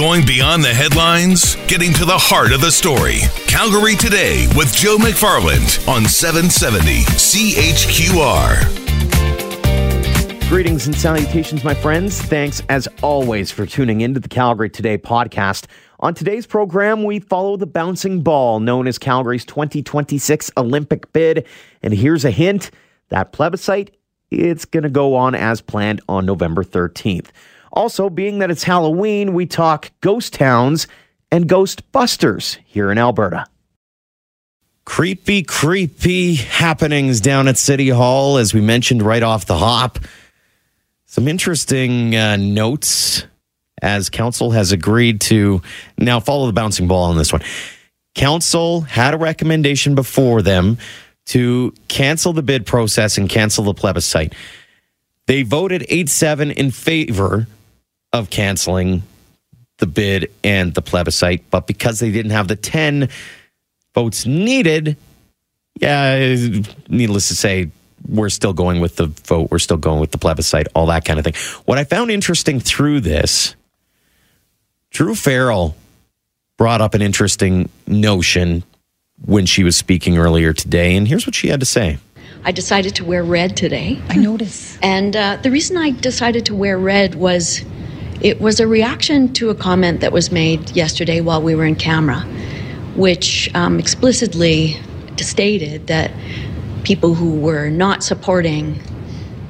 Going beyond the headlines, getting to the heart of the story. Calgary Today with Joe McFarland on 770 CHQR. Greetings and salutations, my friends. Thanks as always for tuning into the Calgary Today podcast. On today's program, we follow the bouncing ball known as Calgary's 2026 Olympic bid. And here's a hint that plebiscite, it's going to go on as planned on November 13th. Also, being that it's Halloween, we talk ghost towns and ghost busters here in Alberta. Creepy, creepy happenings down at City Hall, as we mentioned right off the hop. Some interesting uh, notes as council has agreed to now follow the bouncing ball on this one. Council had a recommendation before them to cancel the bid process and cancel the plebiscite. They voted 8 7 in favor of canceling the bid and the plebiscite, but because they didn't have the 10 votes needed, yeah, needless to say, we're still going with the vote, we're still going with the plebiscite, all that kind of thing. What I found interesting through this, Druh Farrell brought up an interesting notion when she was speaking earlier today, and here's what she had to say. I decided to wear red today. I notice. And uh, the reason I decided to wear red was it was a reaction to a comment that was made yesterday while we were in camera, which um, explicitly stated that people who were not supporting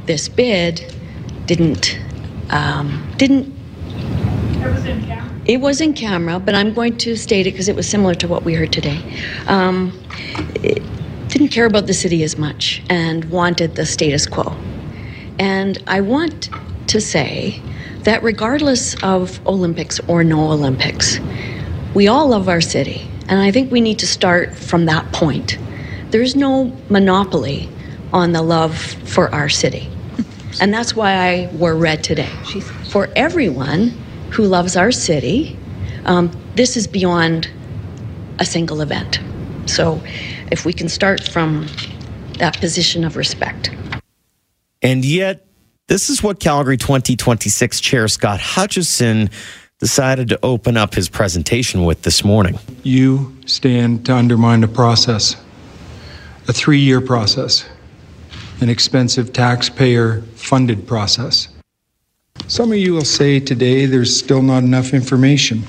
this bid didn't um, didn't. It was in camera. It was in camera, but I'm going to state it because it was similar to what we heard today. Um, didn't care about the city as much and wanted the status quo. And I want to say that regardless of Olympics or no Olympics, we all love our city. And I think we need to start from that point. There's no monopoly on the love for our city. And that's why I wore red today. For everyone who loves our city, um, this is beyond a single event. So if we can start from that position of respect. And yet, this is what Calgary 2026 Chair Scott Hutcheson decided to open up his presentation with this morning. You stand to undermine a process, a three year process, an expensive taxpayer funded process. Some of you will say today there's still not enough information,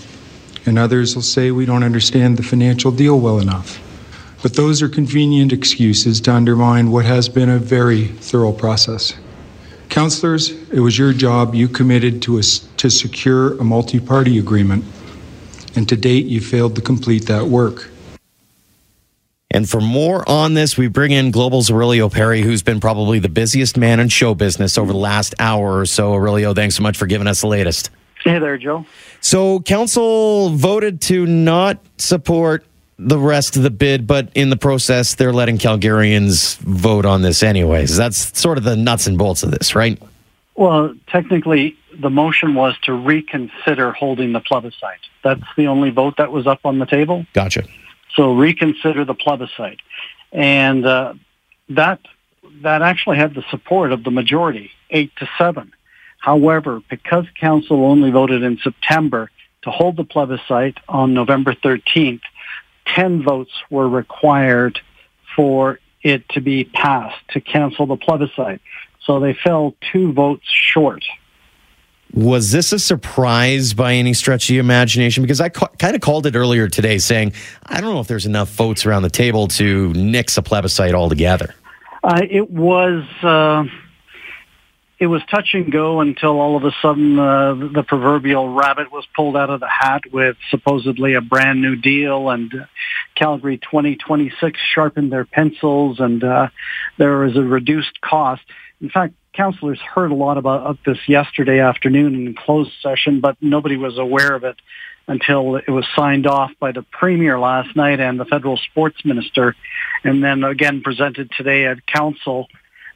and others will say we don't understand the financial deal well enough. But those are convenient excuses to undermine what has been a very thorough process. Councillors, it was your job. You committed to, a, to secure a multi party agreement. And to date, you failed to complete that work. And for more on this, we bring in Global's Aurelio Perri, who's been probably the busiest man in show business over the last hour or so. Aurelio, thanks so much for giving us the latest. Hey there, Joe. So, council voted to not support the rest of the bid, but in the process, they're letting Calgarians vote on this anyways. That's sort of the nuts and bolts of this, right? Well, technically, the motion was to reconsider holding the plebiscite. That's the only vote that was up on the table. Gotcha. So reconsider the plebiscite, and uh, that that actually had the support of the majority, eight to seven. However, because council only voted in September to hold the plebiscite on November 13th, 10 votes were required for it to be passed to cancel the plebiscite. So they fell two votes short. Was this a surprise by any stretch of the imagination? Because I ca- kind of called it earlier today saying, I don't know if there's enough votes around the table to nix a plebiscite altogether. Uh, it was. Uh, it was touch and go until all of a sudden uh, the proverbial rabbit was pulled out of the hat with supposedly a brand new deal and Calgary 2026 sharpened their pencils and uh, there was a reduced cost. In fact, councillors heard a lot about this yesterday afternoon in closed session, but nobody was aware of it until it was signed off by the premier last night and the federal sports minister, and then again presented today at council.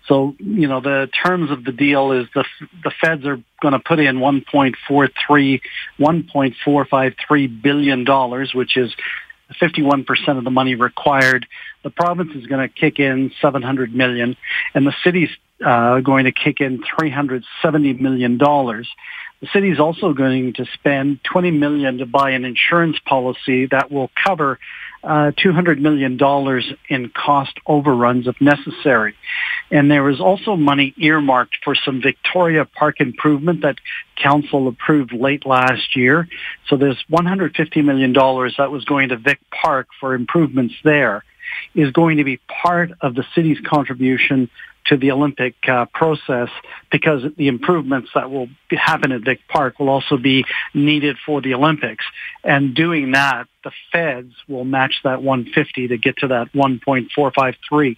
So, you know, the terms of the deal is the the feds are going to put in 1.43 1.453 billion dollars, which is 51% of the money required. The province is going to kick in 700 million and the city's uh, going to kick in 370 million dollars. The city is also going to spend 20 million to buy an insurance policy that will cover uh, $200 million in cost overruns if necessary. And there was also money earmarked for some Victoria Park improvement that council approved late last year. So there's $150 million that was going to Vic Park for improvements there is going to be part of the city's contribution to the Olympic uh, process because the improvements that will happen at Vic Park will also be needed for the Olympics. And doing that, the feds will match that 150 to get to that 1.453.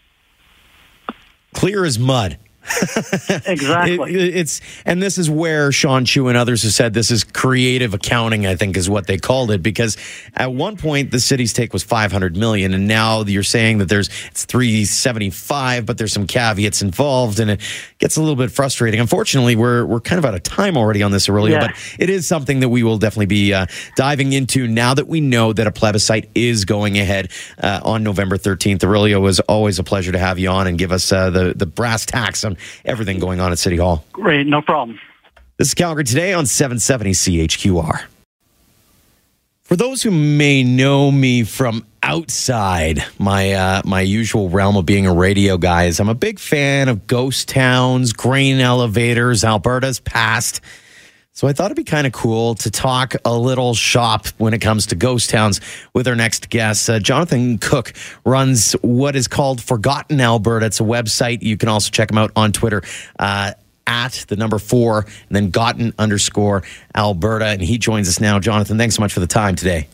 Clear as mud. exactly. It, it's and this is where Sean Chu and others have said this is creative accounting. I think is what they called it because at one point the city's take was 500 million, and now you're saying that there's it's 375, but there's some caveats involved, and it gets a little bit frustrating. Unfortunately, we're we're kind of out of time already on this, Aurelio, yeah. but it is something that we will definitely be uh, diving into now that we know that a plebiscite is going ahead uh, on November 13th. Aurelio, was always a pleasure to have you on and give us uh, the the brass tacks on everything going on at City Hall. Great, no problem. This is Calgary Today on 770 CHQR. For those who may know me from outside my uh, my usual realm of being a radio guy, is I'm a big fan of ghost towns, grain elevators, Alberta's past. So I thought it'd be kind of cool to talk a little shop when it comes to ghost towns with our next guest. Uh, Jonathan Koch runs what is called Forgotten Alberta. It's a website. You can also check him out on Twitter. Uh, at the number four and then gotten underscore Alberta. And he joins us now. Jonathan, thanks so much for the time today.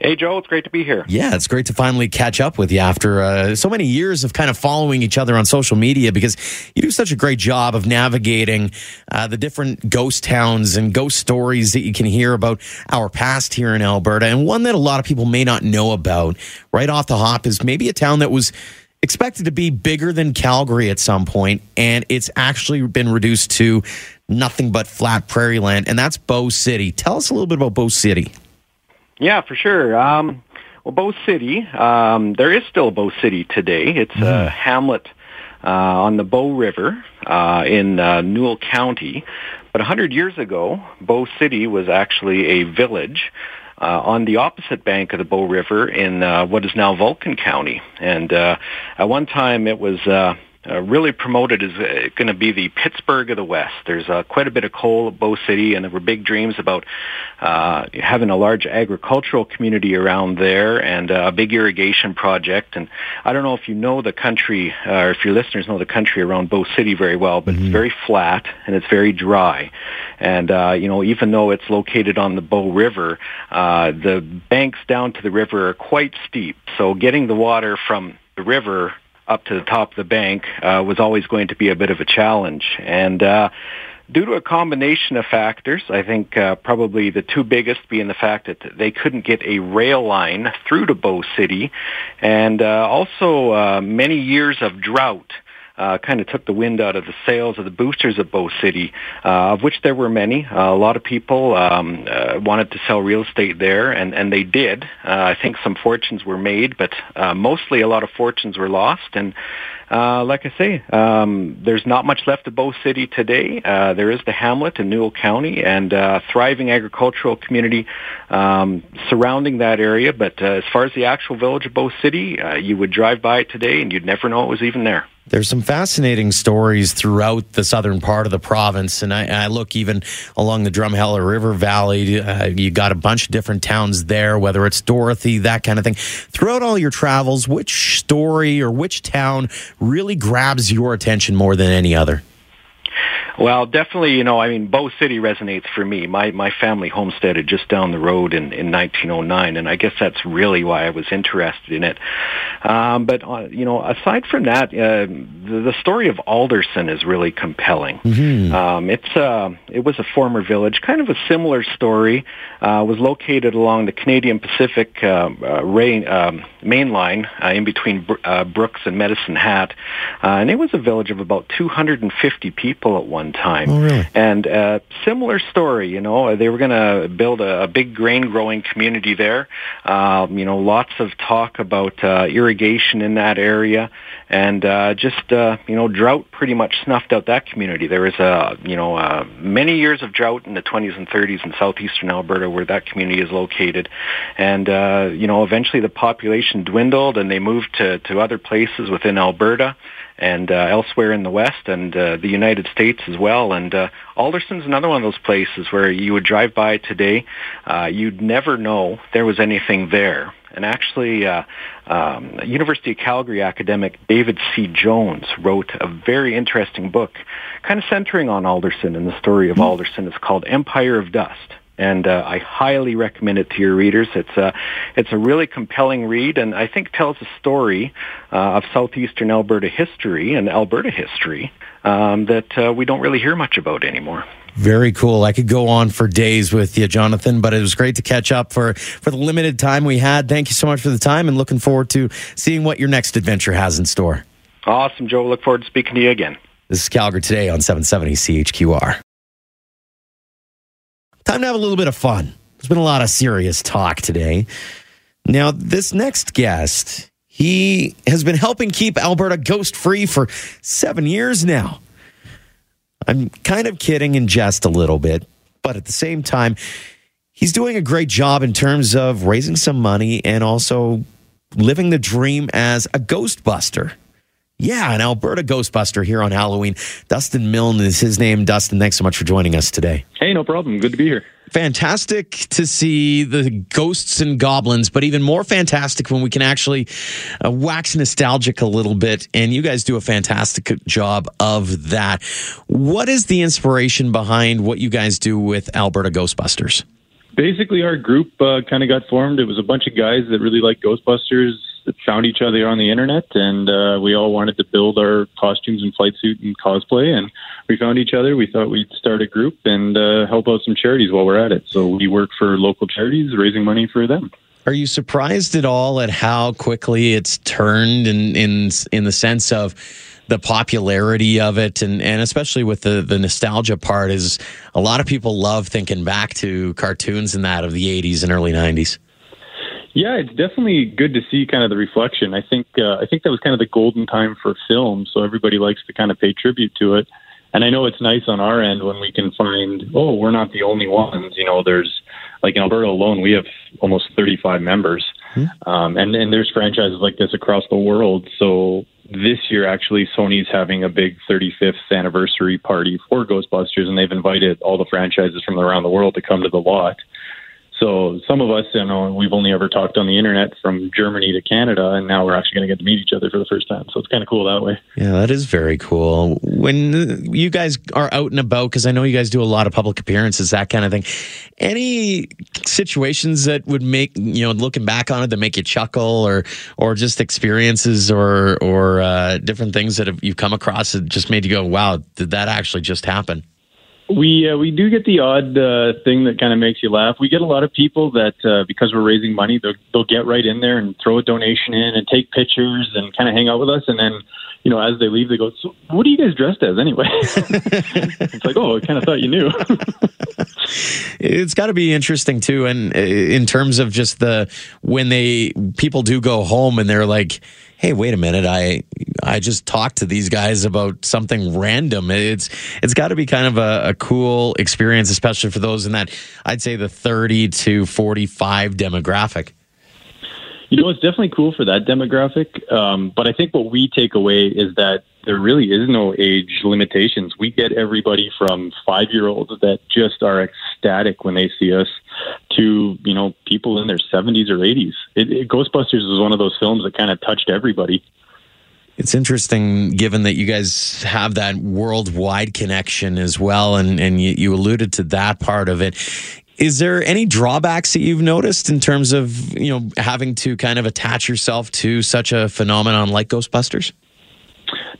Hey, Joe, it's great to be here. Yeah, it's great to finally catch up with you after uh, so many years of kind of following each other on social media because you do such a great job of navigating uh, the different ghost towns and ghost stories that you can hear about our past here in Alberta. And one that a lot of people may not know about right off the hop is maybe a town that was expected to be bigger than Calgary at some point, and it's actually been reduced to nothing but flat prairie land, and that's Bow City. Tell us a little bit about Bow City. Yeah, for sure. Um, well, Bow City, um, there is still Bow City today. It's mm. a hamlet uh, on the Bow River uh, in uh, Newell County. But 100 years ago, Bow City was actually a village uh, on the opposite bank of the Bow River in uh, what is now Vulcan County. And uh, at one time, it was uh, uh, really promoted as uh, going to be the Pittsburgh of the West. There's uh, quite a bit of coal at Bow City, and there were big dreams about uh, having a large agricultural community around there and uh, a big irrigation project. And I don't know if you know the country, uh, or if your listeners know the country around Bow City very well, but mm-hmm. it's very flat and it's very dry. And uh, you know, even though it's located on the Bow River, uh, the banks down to the river are quite steep. So getting the water from the river up to the top of the bank uh, was always going to be a bit of a challenge. And uh, due to a combination of factors, I think uh, probably the two biggest being the fact that they couldn't get a rail line through to Bow City, and uh, also uh, many years of drought uh, kind of took the wind out of the sails of the boosters of Bow City, uh, of which there were many. Uh, a lot of people um, uh, wanted to sell real estate there, and, and they did. Uh, I think some fortunes were made, but uh, mostly a lot of fortunes were lost. And uh, like I say, um, there's not much left of Bow City today. Uh, there is the hamlet in Newell County and uh, thriving agricultural community um, surrounding that area. But uh, as far as the actual village of Bow City, uh, you would drive by it today and you'd never know it was even there. There's some fascinating stories throughout the southern part of the province, and I, I look even along the Drumheller River Valley. Uh, you got a bunch of different towns there, whether it's Dorothy, that kind of thing. Throughout all your travels, which story or which town really grabs your attention more than any other? Well, definitely, you know, I mean, Bow City resonates for me. My my family homesteaded just down the road in in 1909, and I guess that's really why I was interested in it. Um, but uh, you know, aside from that, uh, the, the story of Alderson is really compelling. Mm-hmm. Um, it's uh, it was a former village, kind of a similar story. Uh, was located along the Canadian Pacific uh, uh, rain, um, main line uh, in between uh, Brooks and Medicine Hat, uh, and it was a village of about 250 people at one one time. Oh, really? And uh, similar story, you know, they were going to build a, a big grain growing community there. Um, you know, lots of talk about uh, irrigation in that area, and uh, just uh, you know, drought pretty much snuffed out that community. There was a you know uh, many years of drought in the 20s and 30s in southeastern Alberta, where that community is located, and uh, you know, eventually the population dwindled, and they moved to to other places within Alberta and uh, elsewhere in the West and uh, the United States as well. And uh, Alderson's another one of those places where you would drive by today, uh, you'd never know there was anything there. And actually, uh, um, University of Calgary academic David C. Jones wrote a very interesting book, kind of centering on Alderson and the story of Alderson. It's called Empire of Dust and uh, I highly recommend it to your readers. It's a it's a really compelling read, and I think tells a story uh, of southeastern Alberta history and Alberta history um, that uh, we don't really hear much about anymore. Very cool. I could go on for days with you, Jonathan, but it was great to catch up for for the limited time we had. Thank you so much for the time, and looking forward to seeing what your next adventure has in store. Awesome, Joe. Look forward to speaking to you again. This is Calgary today on 770 CHQR. Time to have a little bit of fun. There's been a lot of serious talk today. Now, this next guest, he has been helping keep Alberta ghost free for seven years now. I'm kind of kidding in jest a little bit, but at the same time, he's doing a great job in terms of raising some money and also living the dream as a ghostbuster. Yeah, an Alberta Ghostbuster here on Halloween. Dustin Milne is his name. Dustin, thanks so much for joining us today. Hey, no problem. Good to be here. Fantastic to see the ghosts and goblins, but even more fantastic when we can actually uh, wax nostalgic a little bit. And you guys do a fantastic job of that. What is the inspiration behind what you guys do with Alberta Ghostbusters? Basically, our group uh, kind of got formed. It was a bunch of guys that really like Ghostbusters that found each other on the internet, and uh, we all wanted to build our costumes and flight suit and cosplay. And we found each other. We thought we'd start a group and uh, help out some charities while we're at it. So we work for local charities, raising money for them. Are you surprised at all at how quickly it's turned in in in the sense of the popularity of it and, and especially with the, the nostalgia part is a lot of people love thinking back to cartoons and that of the 80s and early 90s. Yeah, it's definitely good to see kind of the reflection. I think uh, I think that was kind of the golden time for film, so everybody likes to kind of pay tribute to it. And I know it's nice on our end when we can find, oh, we're not the only ones. You know, there's like in Alberta alone, we have almost 35 members, mm-hmm. um, and and there's franchises like this across the world. So this year, actually, Sony's having a big 35th anniversary party for Ghostbusters, and they've invited all the franchises from around the world to come to the lot. So some of us, you know, we've only ever talked on the internet from Germany to Canada, and now we're actually going to get to meet each other for the first time. So it's kind of cool that way. Yeah, that is very cool. When you guys are out and about, because I know you guys do a lot of public appearances, that kind of thing. Any situations that would make you know, looking back on it, that make you chuckle, or or just experiences, or or uh, different things that have, you've come across that just made you go, "Wow, did that actually just happen?" We uh, we do get the odd uh, thing that kind of makes you laugh. We get a lot of people that uh, because we're raising money, they'll, they'll get right in there and throw a donation in and take pictures and kind of hang out with us. And then, you know, as they leave, they go, so "What are you guys dressed as anyway?" it's like, "Oh, I kind of thought you knew." it's got to be interesting too, and uh, in terms of just the when they people do go home and they're like hey, wait a minute, I I just talked to these guys about something random. It's it's got to be kind of a, a, cool experience, especially for those in that I'd say the thirty to forty five demographic. You know, it's definitely cool for that demographic. Um, but I think what we take away is that there really is no age limitations. We get everybody from five year olds that just are ecstatic when they see us to, you know, people in their 70s or 80s. It, it, Ghostbusters was one of those films that kind of touched everybody. It's interesting, given that you guys have that worldwide connection as well, and, and you, you alluded to that part of it. Is there any drawbacks that you've noticed in terms of you know having to kind of attach yourself to such a phenomenon like Ghostbusters?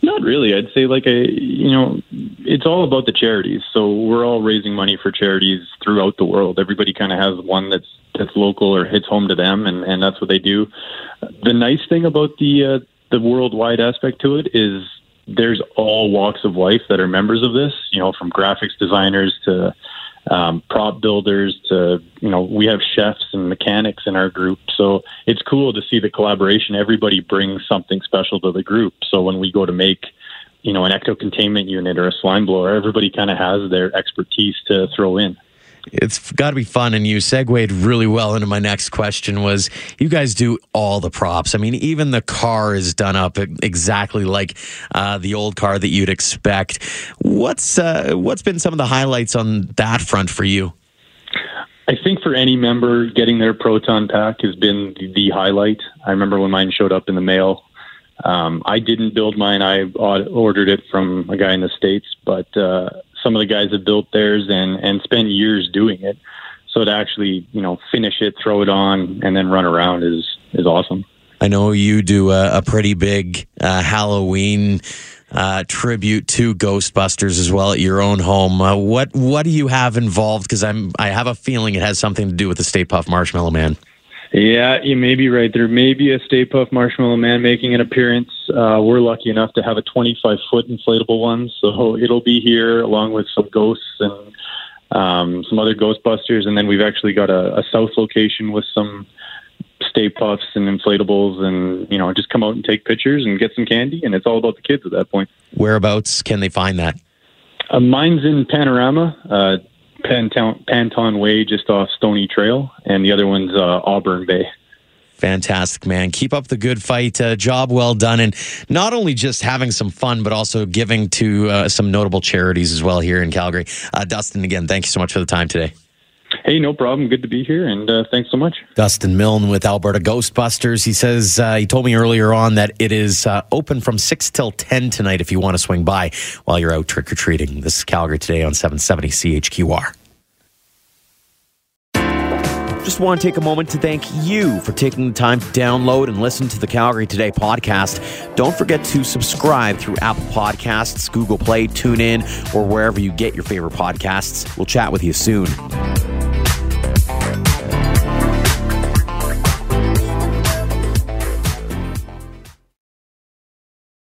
Not really. I'd say like a you know, it's all about the charities. So we're all raising money for charities throughout the world. Everybody kind of has one that's that's local or hits home to them, and and that's what they do. The nice thing about the uh, the worldwide aspect to it is there's all walks of life that are members of this. You know, from graphics designers to um, prop builders to you know we have chefs and mechanics in our group. So it's cool to see the collaboration. Everybody brings something special to the group. So when we go to make you know an ecto containment unit or a slime blower everybody kind of has their expertise to throw in it's got to be fun and you segued really well into my next question was you guys do all the props i mean even the car is done up exactly like uh, the old car that you'd expect what's uh, what's been some of the highlights on that front for you I think for any member, getting their proton pack has been the highlight. I remember when mine showed up in the mail. Um, I didn't build mine; I ordered it from a guy in the states. But uh, some of the guys have built theirs and and spent years doing it. So to actually you know finish it, throw it on, and then run around is is awesome. I know you do a, a pretty big uh, Halloween uh, tribute to Ghostbusters as well at your own home. Uh, what what do you have involved? Because I'm I have a feeling it has something to do with the Stay Puft Marshmallow Man. Yeah, you may be right. There may be a Stay Puft Marshmallow Man making an appearance. Uh, we're lucky enough to have a 25 foot inflatable one, so it'll be here along with some ghosts and um, some other Ghostbusters. And then we've actually got a, a south location with some Stay Pufts and inflatables, and you know, just come out and take pictures and get some candy. And it's all about the kids at that point. Whereabouts can they find that? Uh, mine's in Panorama. Uh, Panton, Way, just off Stoney Trail, and the other one's uh, Auburn Bay. Fantastic, man. Keep up the good fight. Uh, job well done. And not only just having some fun, but also giving to uh, some notable charities as well here in Calgary. Uh, Dustin, again, thank you so much for the time today. Hey, no problem. Good to be here, and uh, thanks so much. Dustin Milne with Alberta Ghostbusters. He says uh, he told me earlier on that it is uh, open from six till ten tonight. If you want to swing by while you're out trick or treating, this is Calgary today on seven seventy CHQR. Just want to take a moment to thank you for taking the time to download and listen to the Calgary Today podcast. Don't forget to subscribe through Apple Podcasts, Google Play, TuneIn, or wherever you get your favorite podcasts. We'll chat with you soon.